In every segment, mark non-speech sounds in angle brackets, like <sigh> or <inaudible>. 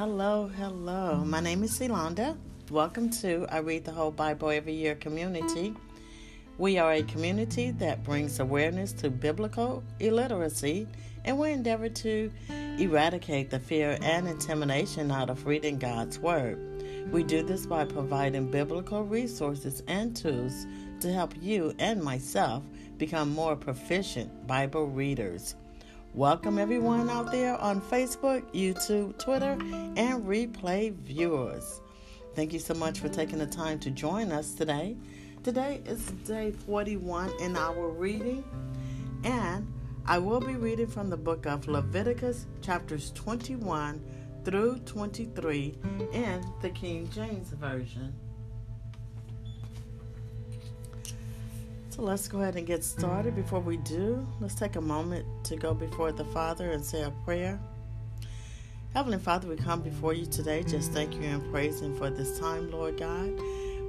Hello, hello. My name is Yolanda. Welcome to I Read the Whole Bible Every Year community. We are a community that brings awareness to biblical illiteracy, and we endeavor to eradicate the fear and intimidation out of reading God's Word. We do this by providing biblical resources and tools to help you and myself become more proficient Bible readers. Welcome everyone out there on Facebook, YouTube, Twitter, and replay viewers. Thank you so much for taking the time to join us today. Today is day 41 in our reading, and I will be reading from the book of Leviticus, chapters 21 through 23 in the King James Version. So let's go ahead and get started. Before we do, let's take a moment to go before the Father and say a prayer. Heavenly Father, we come before you today. Just thank you and praise praising for this time, Lord God.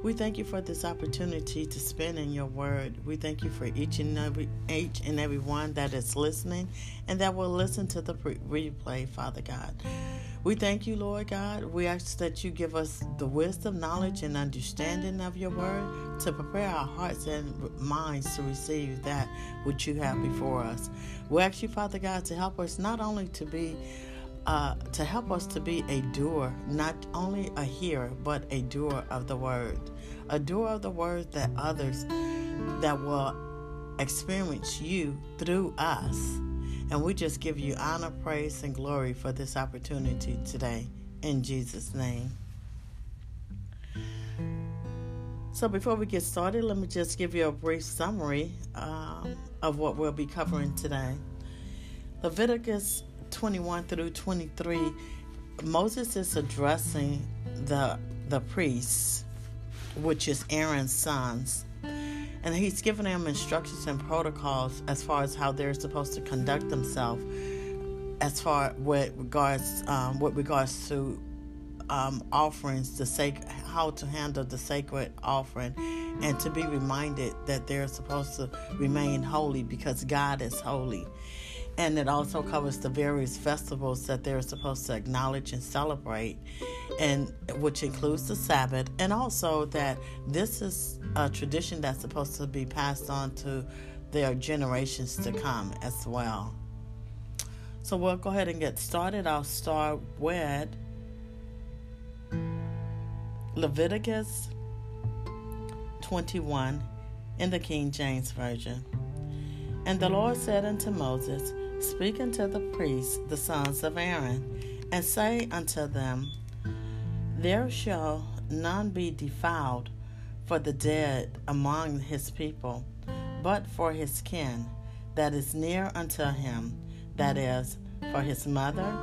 We thank you for this opportunity to spend in your word. We thank you for each and every each and every one that is listening and that will listen to the replay, Father God. We thank you, Lord God. We ask that you give us the wisdom, knowledge, and understanding of your word to prepare our hearts and minds to receive that which you have before us. We ask you, Father God, to help us not only to be uh, to help us to be a doer, not only a hearer, but a doer of the word. A doer of the word that others that will experience you through us and we just give you honor, praise, and glory for this opportunity today. In Jesus' name. So, before we get started, let me just give you a brief summary um, of what we'll be covering today. Leviticus 21 through 23, Moses is addressing the the priests, which is Aaron's sons, and he's given them instructions and protocols as far as how they're supposed to conduct themselves as far with regards um, with regards to um, offerings the sac- how to handle the sacred offering and to be reminded that they're supposed to remain holy because God is holy and it also covers the various festivals that they're supposed to acknowledge and celebrate and which includes the sabbath. And also that this is a tradition that's supposed to be passed on to their generations to come as well. So we'll go ahead and get started. I'll start with leviticus 21 in the king james version. And the lord said unto moses Speak unto the priests, the sons of Aaron, and say unto them, There shall none be defiled for the dead among his people, but for his kin that is near unto him, that is, for his mother,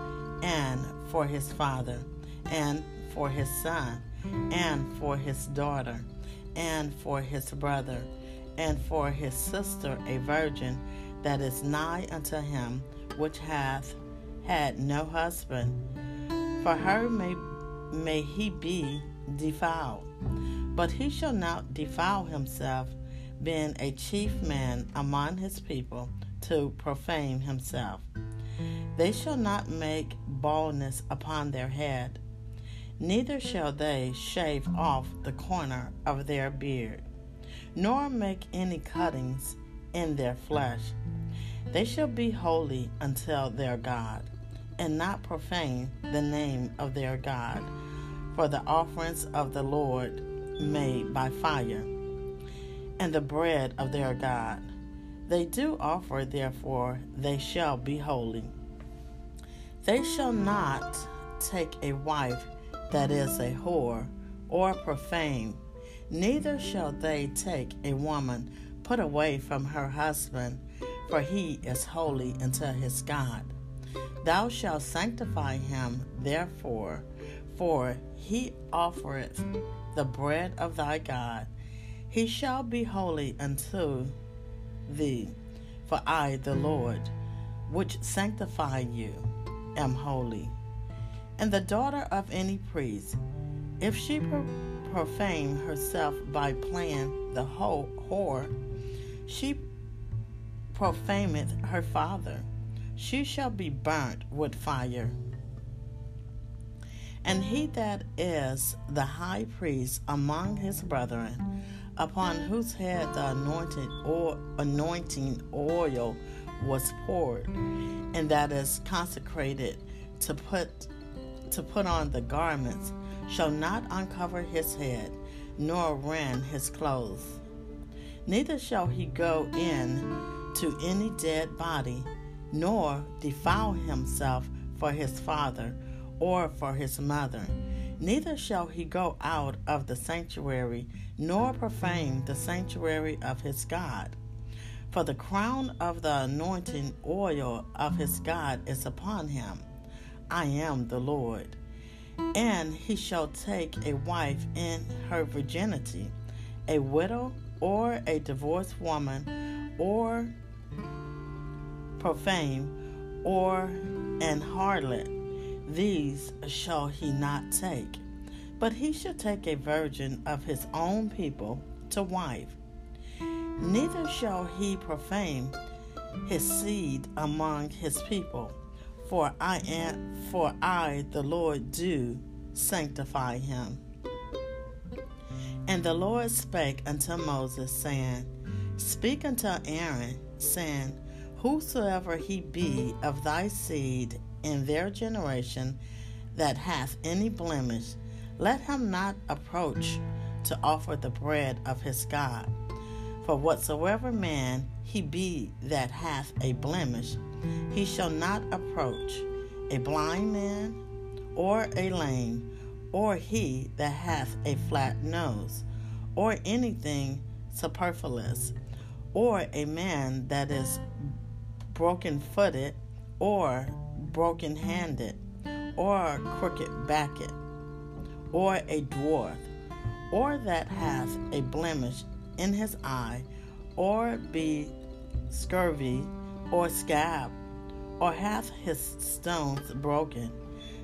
and for his father, and for his son, and for his daughter, and for his brother, and for his sister, a virgin that is nigh unto him, which hath had no husband. For her may, may he be defiled. But he shall not defile himself, being a chief man among his people, to profane himself. They shall not make baldness upon their head, neither shall they shave off the corner of their beard, nor make any cuttings in their flesh. They shall be holy until their God, and not profane the name of their God, for the offerings of the Lord made by fire, and the bread of their God. They do offer, therefore, they shall be holy. They shall not take a wife that is a whore or profane, neither shall they take a woman put away from her husband, for he is holy unto his God. Thou shalt sanctify him, therefore, for he offereth the bread of thy God. He shall be holy unto thee, for I, the Lord, which sanctify you, am holy. And the daughter of any priest, if she profane herself by playing the whore, she profaneth her father, she shall be burnt with fire. And he that is the high priest among his brethren, upon whose head the anointed or anointing oil was poured, and that is consecrated to put to put on the garments, shall not uncover his head, nor rend his clothes. Neither shall he go in to any dead body, nor defile himself for his father or for his mother. Neither shall he go out of the sanctuary, nor profane the sanctuary of his God. For the crown of the anointing oil of his God is upon him. I am the Lord. And he shall take a wife in her virginity, a widow or a divorced woman, or profane, or an harlot. These shall he not take, but he shall take a virgin of his own people to wife. Neither shall he profane his seed among his people, for I am for I the Lord do sanctify him. And the Lord spake unto Moses, saying, Speak unto Aaron, saying, Whosoever he be of thy seed in their generation that hath any blemish, let him not approach to offer the bread of his God. For whatsoever man he be that hath a blemish, he shall not approach a blind man, or a lame, or he that hath a flat nose, or anything superfluous, or a man that is broken footed, or broken handed, or crooked backed, or a dwarf, or that hath a blemish in his eye, or be scurvy, or scab, or hath his stones broken.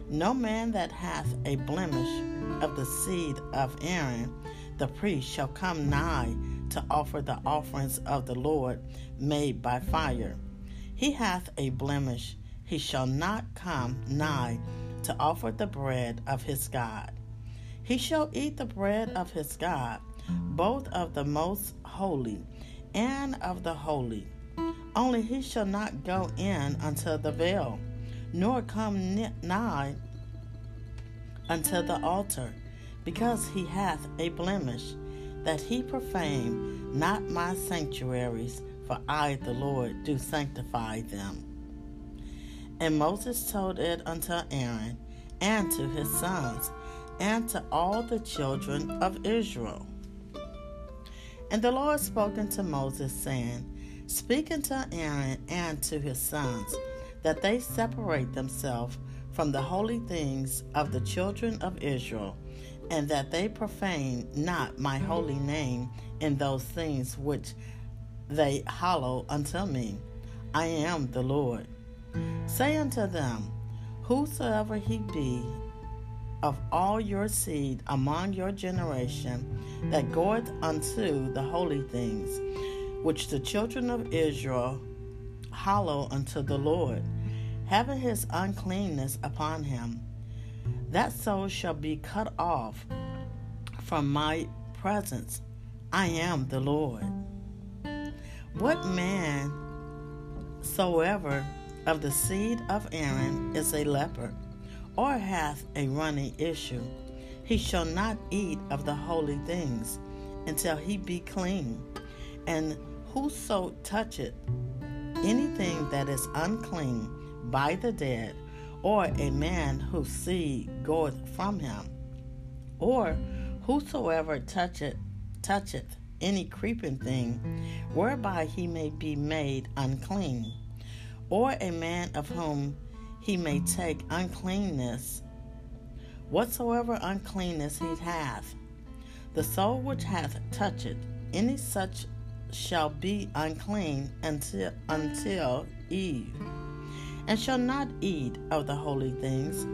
No man that hath a blemish of the seed of Aaron, the priest, shall come nigh to offer the offerings of the Lord made by fire. He hath a blemish, he shall not come nigh to offer the bread of his God. He shall eat the bread of his God, both of the most holy and of the holy. Only he shall not go in unto the veil, nor come nigh unto the altar, because he hath a blemish, that he profane not my sanctuaries, for I, the Lord, do sanctify them. And Moses told it unto Aaron and to his sons and to all the children of Israel. And the Lord spoke unto Moses, saying, Speak unto Aaron and to his sons, that they separate themselves from the holy things of the children of Israel, and that they profane not my holy name in those things which they hallow unto me. I am the Lord. Say unto them, Whosoever he be of all your seed among your generation that goeth unto the holy things, which the children of Israel hallow unto the Lord, having his uncleanness upon him, that soul shall be cut off from my presence. I am the Lord. What man soever of the seed of Aaron is a leper, or hath a running issue, he shall not eat of the holy things until he be clean. And whoso toucheth anything that is unclean by the dead, or a man whose seed goeth from him, or whosoever toucheth toucheth any creeping thing whereby he may be made unclean, or a man of whom he may take uncleanness, whatsoever uncleanness he hath, the soul which hath touched any such shall be unclean until, until eve, and shall not eat of the holy things,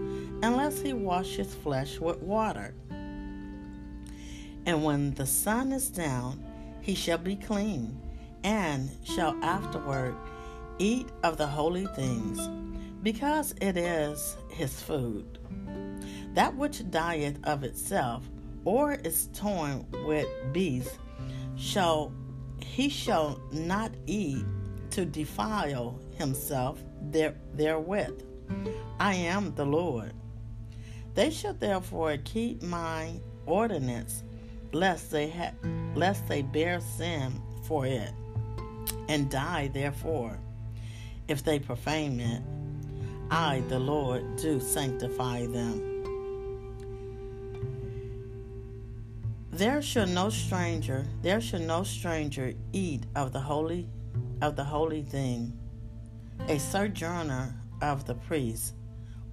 unless he wash his flesh with water. And when the sun is down, he shall be clean, and shall afterward eat of the holy things. because it is his food. That which dieth of itself, or is torn with beasts, shall he shall not eat to defile himself there, therewith. I am the Lord. They shall therefore keep my ordinance, lest they ha- lest they bear sin for it, and die therefore. If they profane it, I, the Lord, do sanctify them. There shall no stranger, there shall no stranger eat of the holy of the holy thing, a sojourner of the priest,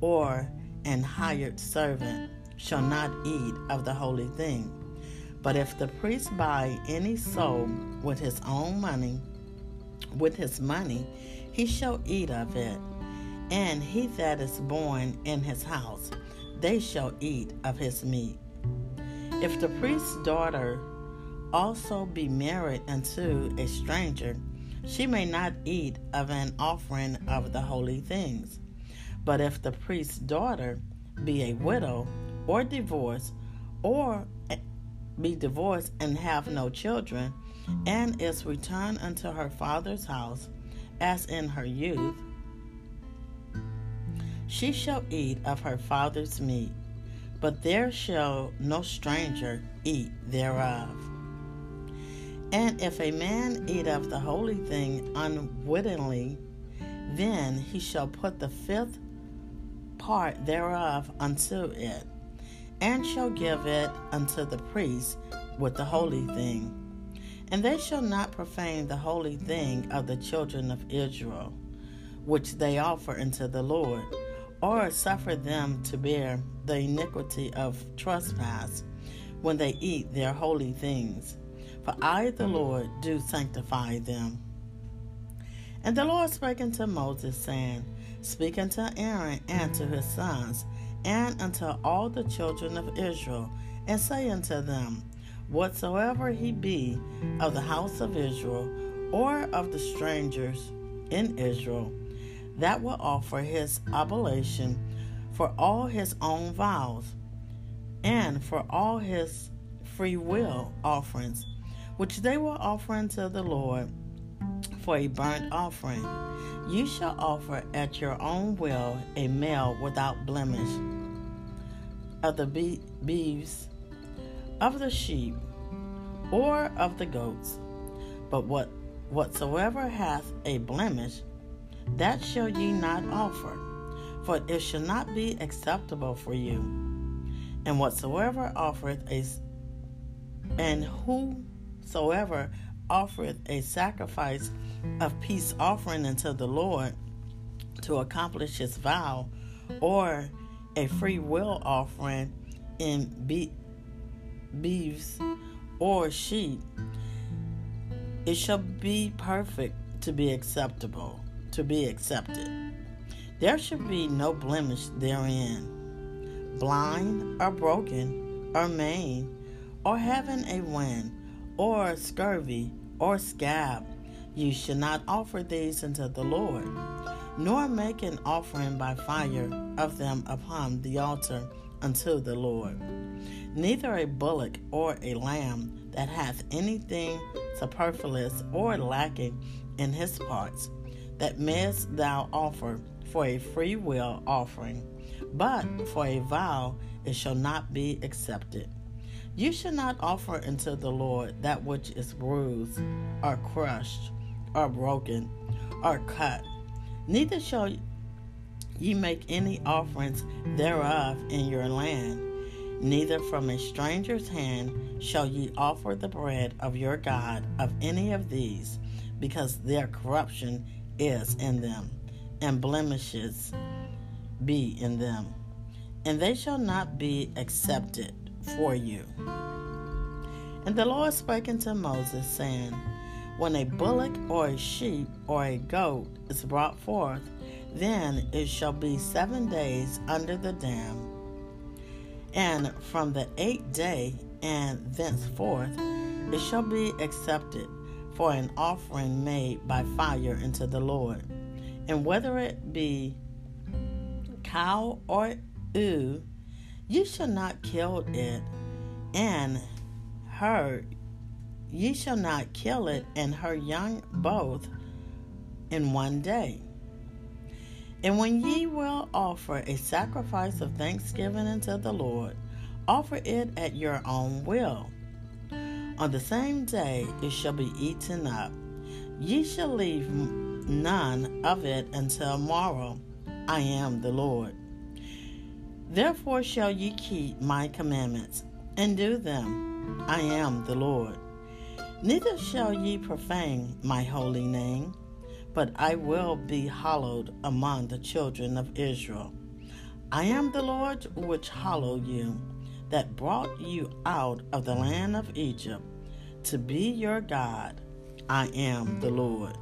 or an hired servant shall not eat of the holy thing. But if the priest buy any soul with his own money, with his money, he shall eat of it, and he that is born in his house, they shall eat of his meat. If the priest's daughter also be married unto a stranger, she may not eat of an offering of the holy things. But if the priest's daughter be a widow or divorced, or be divorced and have no children, and is returned unto her father's house, as in her youth, she shall eat of her father's meat, but there shall no stranger eat thereof. And if a man eat of the holy thing unwittingly, then he shall put the fifth part thereof unto it, and shall give it unto the priest with the holy thing. And they shall not profane the holy thing of the children of Israel, which they offer unto the Lord, or suffer them to bear the iniquity of trespass when they eat their holy things. For I, the Lord, do sanctify them. And the Lord spake unto Moses, saying, Speak unto Aaron and to his sons, and unto all the children of Israel, and say unto them, Whatsoever he be of the house of Israel, or of the strangers in Israel, that will offer his oblation for all his own vows, and for all his free will offerings, which they will offer unto the Lord for a burnt offering. You shall offer at your own will a male without blemish of the be- beeves, of the sheep, or of the goats. But what whatsoever hath a blemish, that shall ye not offer, for it shall not be acceptable for you. And whatsoever offereth a and whosoever offereth a sacrifice of peace offering unto the Lord to accomplish his vow, or a free will offering in be- beeves or sheep, it shall be perfect to be acceptable, to be accepted. There should be no blemish therein, blind or broken or maimed, or having a wind, or scurvy, or scab you should not offer these unto the Lord, nor make an offering by fire of them upon the altar unto the Lord. Neither a bullock or a lamb that hath anything superfluous or lacking in his parts, that mayest thou offer for a free will offering, but for a vow it shall not be accepted. You shall not offer unto the Lord that which is bruised or crushed or broken or cut. Neither shall ye make any offerings thereof in your land. Neither from a stranger's hand shall ye offer the bread of your God of any of these, because their corruption is in them, and blemishes be in them, and they shall not be accepted for you. And the Lord spake unto Moses, saying, when a bullock or a sheep or a goat is brought forth, then it shall be seven days under the dam. And from the eighth day and thenceforth it shall be accepted for an offering made by fire unto the Lord. And whether it be cow or ewe, ye shall not kill it, and her ye shall not kill it and her young both in one day. And when ye will offer a sacrifice of thanksgiving unto the Lord, offer it at your own will. On the same day it shall be eaten up. Ye shall leave none of it until morrow. I am the Lord. Therefore shall ye keep my commandments and do them. I am the Lord. Neither shall ye profane my holy name but I will be hallowed among the children of Israel. I am the Lord which hallowed you, that brought you out of the land of Egypt, to be your God. I am the Lord.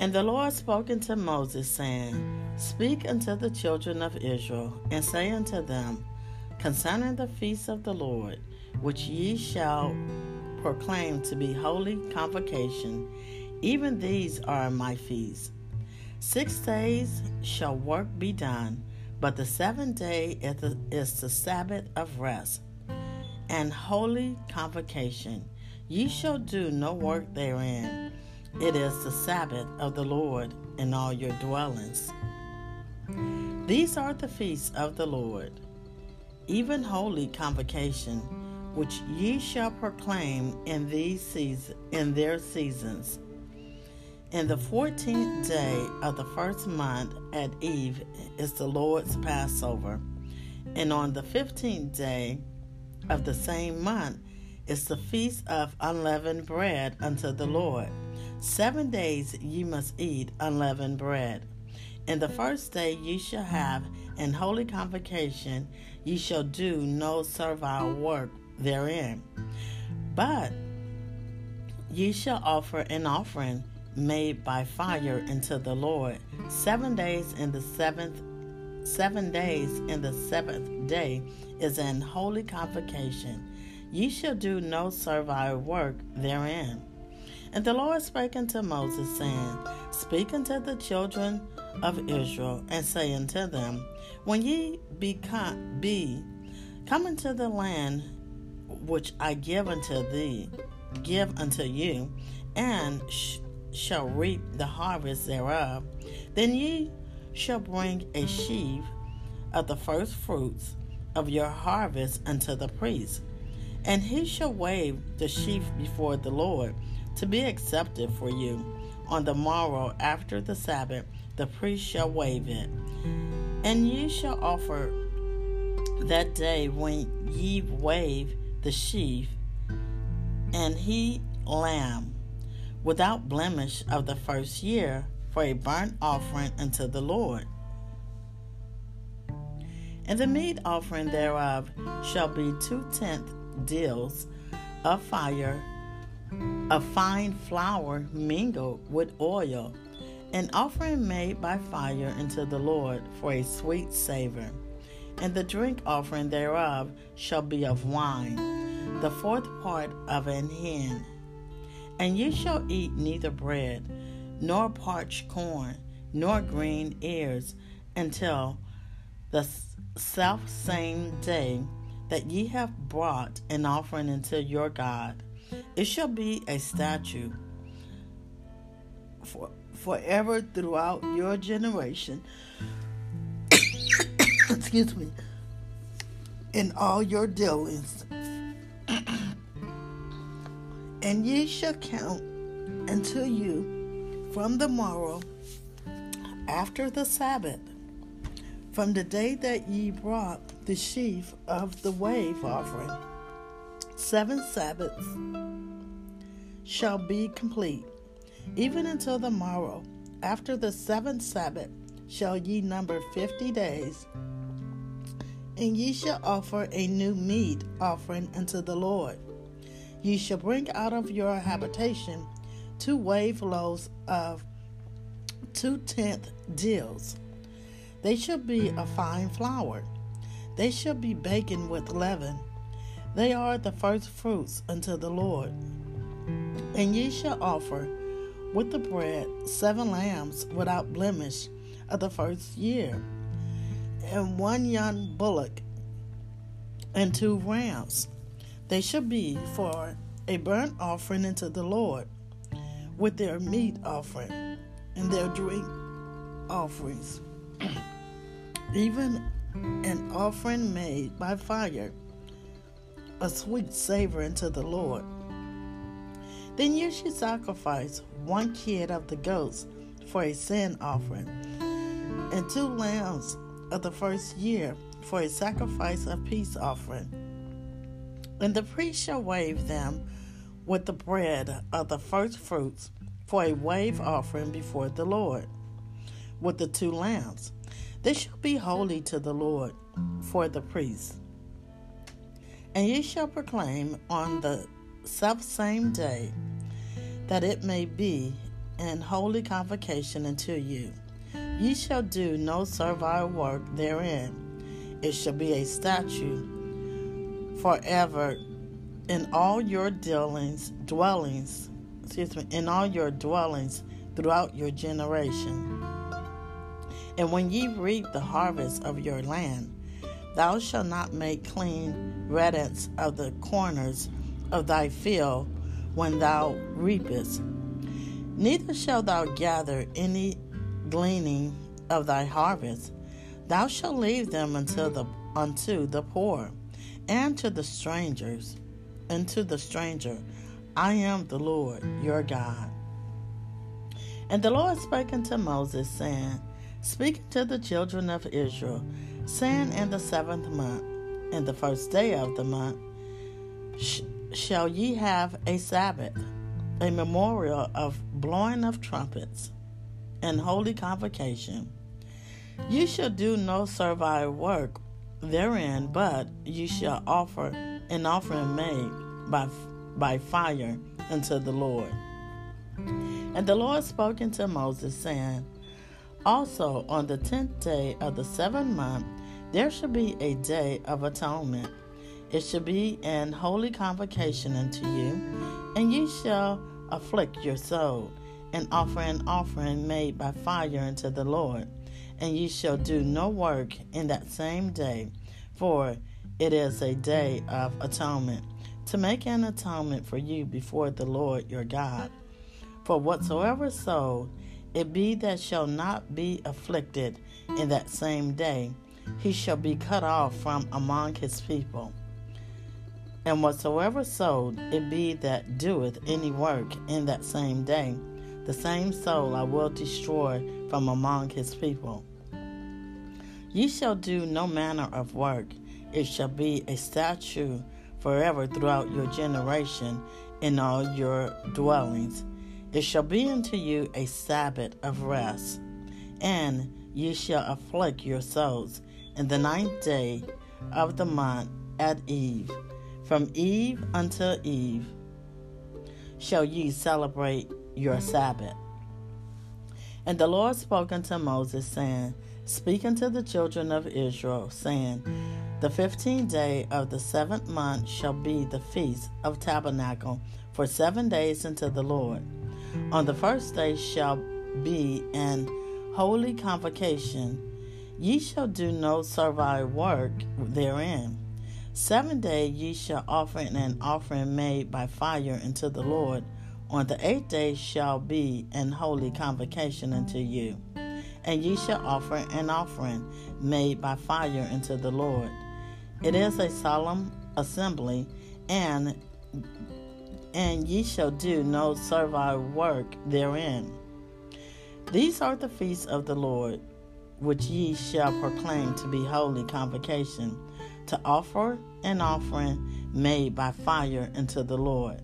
And the Lord spoke unto Moses, saying, Speak unto the children of Israel, and say unto them, Concerning the feast of the Lord, which ye shall proclaim to be holy convocation. Even these are my feasts. Six days shall work be done, but the seventh day is the Sabbath of rest and holy convocation. Ye shall do no work therein. It is the Sabbath of the Lord in all your dwellings. These are the feasts of the Lord, even holy convocation which ye shall proclaim in these seasons, in their seasons. In the fourteenth day of the first month at eve is the Lord's Passover, and on the fifteenth day of the same month is the feast of unleavened bread unto the Lord. Seven days ye must eat unleavened bread. In the first day ye shall have an holy convocation, ye shall do no servile work therein. But ye shall offer an offering made by fire unto the Lord seven days in the seventh seven days in the seventh day is an holy convocation. Ye shall do no servile work therein. And the Lord spake unto Moses, saying, Speak unto the children of Israel, and say unto them, When ye become, be come into the land which I give unto thee, give unto you, and sh- shall reap the harvest thereof, then ye shall bring a sheaf of the first fruits of your harvest unto the priest, and he shall wave the sheaf before the Lord to be accepted for you. On the morrow after the Sabbath, the priest shall wave it. And ye shall offer that day when ye wave the sheaf, and he lamb without blemish of the first year for a burnt offering unto the Lord. And the meat offering thereof shall be two tenth deals of fire, of fine flour mingled with oil, an offering made by fire unto the Lord for a sweet savor and the drink offering thereof shall be of wine, the fourth part of an hin. And ye shall eat neither bread, nor parched corn, nor green ears, until the self same day that ye have brought an offering unto your God. It shall be a statute for forever throughout your generation <coughs> excuse me, in all your dealings. <coughs> and ye shall count unto you from the morrow after the Sabbath, from the day that ye brought the sheaf of the wave offering. Seven Sabbaths shall be complete, even until the morrow. After the seventh Sabbath shall ye number fifty days and ye shall offer a new meat offering unto the Lord. Ye shall bring out of your habitation two wave loaves of two tenth deals. They shall be a fine flour. They shall be baken with leaven. They are the first fruits unto the Lord. And ye shall offer with the bread seven lambs without blemish of the first year, and one young bullock and two rams. They shall be for a burnt offering unto the Lord, with their meat offering and their drink offerings, <clears throat> even an offering made by fire, a sweet savor unto the Lord. Then you shall sacrifice one kid of the goats for a sin offering, and two lambs of the first year for a sacrifice of peace offering. And the priest shall wave them with the bread of the first fruits for a wave offering before the Lord, with the two lambs. They shall be holy to the Lord for the priest. And ye shall proclaim on the self same day that it may be an holy convocation unto you. Ye shall do no servile work therein. It shall be a statute forever in all your dealings, dwellings, excuse me, in all your dwellings throughout your generation. And when ye reap the harvest of your land, thou shalt not make clean reddance of the corners of thy field when thou reapest. Neither shalt thou gather any gleaning of thy harvest. Thou shalt leave them until the unto the poor, and to the strangers, and to the stranger. I am the Lord your God. And the Lord spake unto Moses, saying, Speak to the children of Israel, saying, In the seventh month, in the first day of the month, sh- shall ye have a Sabbath, a memorial of blowing of trumpets, and holy convocation. You shall do no servile work therein, but you shall offer an offering made by, by fire unto the Lord. And the Lord spoke unto Moses, saying, Also on the tenth day of the seventh month there shall be a day of atonement. It shall be an holy convocation unto you, and ye shall afflict your soul, and offer an offering made by fire unto the Lord. And ye shall do no work in that same day, for it is a day of atonement, to make an atonement for you before the Lord your God. For whatsoever soul it be that shall not be afflicted in that same day, he shall be cut off from among his people. And whatsoever soul it be that doeth any work in that same day, the same soul I will destroy from among his people. Ye shall do no manner of work, it shall be a statute forever throughout your generation in all your dwellings. It shall be unto you a Sabbath of rest, and ye shall afflict your souls in the ninth day of the month at eve. From eve until eve shall ye celebrate your Sabbath. And the Lord spoke unto Moses, saying, Speak unto the children of Israel, saying, The fifteenth day of the seventh month shall be the feast of tabernacle for seven days unto the Lord. On the first day shall be an holy convocation. Ye shall do no servile work therein. Seven days ye shall offer an offering made by fire unto the Lord. On the eighth day shall be an holy convocation unto you. And ye shall offer an offering made by fire unto the Lord. It is a solemn assembly, and and ye shall do no servile work therein. These are the feasts of the Lord, which ye shall proclaim to be holy convocation, to offer an offering made by fire unto the Lord,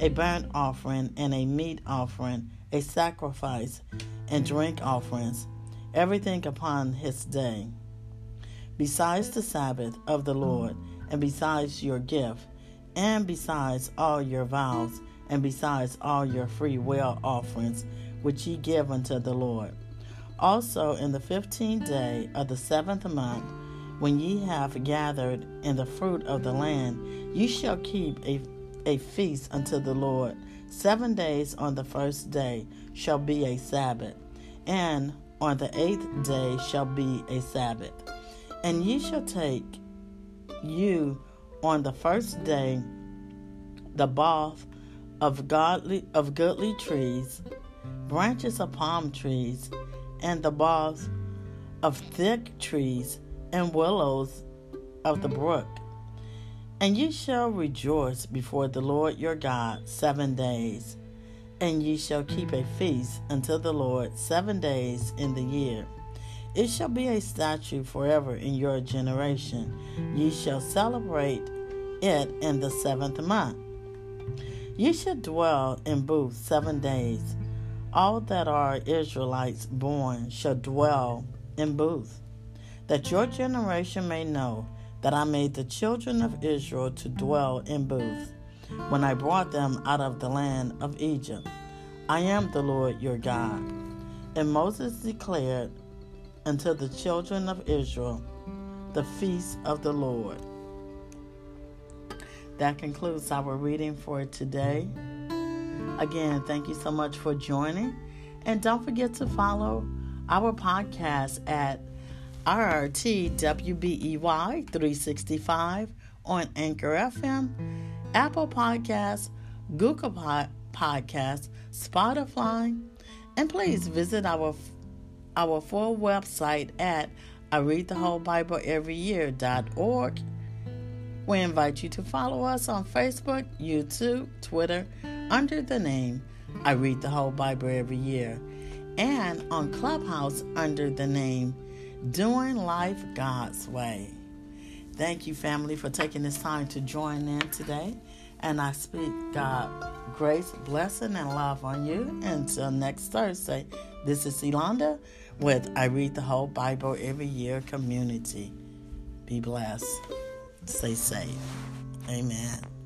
a burnt offering and a meat offering, a sacrifice and drink offerings, everything upon his day. Besides the Sabbath of the Lord, and besides your gift, and besides all your vows, and besides all your free will offerings, which ye give unto the Lord. Also in the fifteenth day of the seventh month, when ye have gathered in the fruit of the land, ye shall keep a, a feast unto the Lord Seven days on the first day shall be a Sabbath, and on the eighth day shall be a Sabbath. And ye shall take you on the first day the bough of godly of goodly trees, branches of palm trees, and the boughs of thick trees and willows of the brook. And ye shall rejoice before the Lord your God seven days, and ye shall keep a feast unto the Lord seven days in the year. It shall be a statute forever in your generation. Ye shall celebrate it in the seventh month. Ye shall dwell in booths seven days. All that are Israelites born shall dwell in booths, that your generation may know that I made the children of Israel to dwell in booths when I brought them out of the land of Egypt. I am the Lord your God. And Moses declared unto the children of Israel the feast of the Lord. That concludes our reading for today. Again, thank you so much for joining. And don't forget to follow our podcast at IRTWBEY 365 on Anchor FM, Apple Podcasts, Google Podcasts, Spotify, and please visit our our full website at I read the whole Bible every year.org. We invite you to follow us on Facebook, YouTube, Twitter under the name I Read the Whole Bible Every Year, and on Clubhouse under the name Doing Life God's Way. Thank you, family, for taking this time to join in today. And I speak God grace, blessing, and love on you. Until next Thursday, this is Yolanda with I Read the Whole Bible Every Year community. Be blessed. Stay safe. Amen.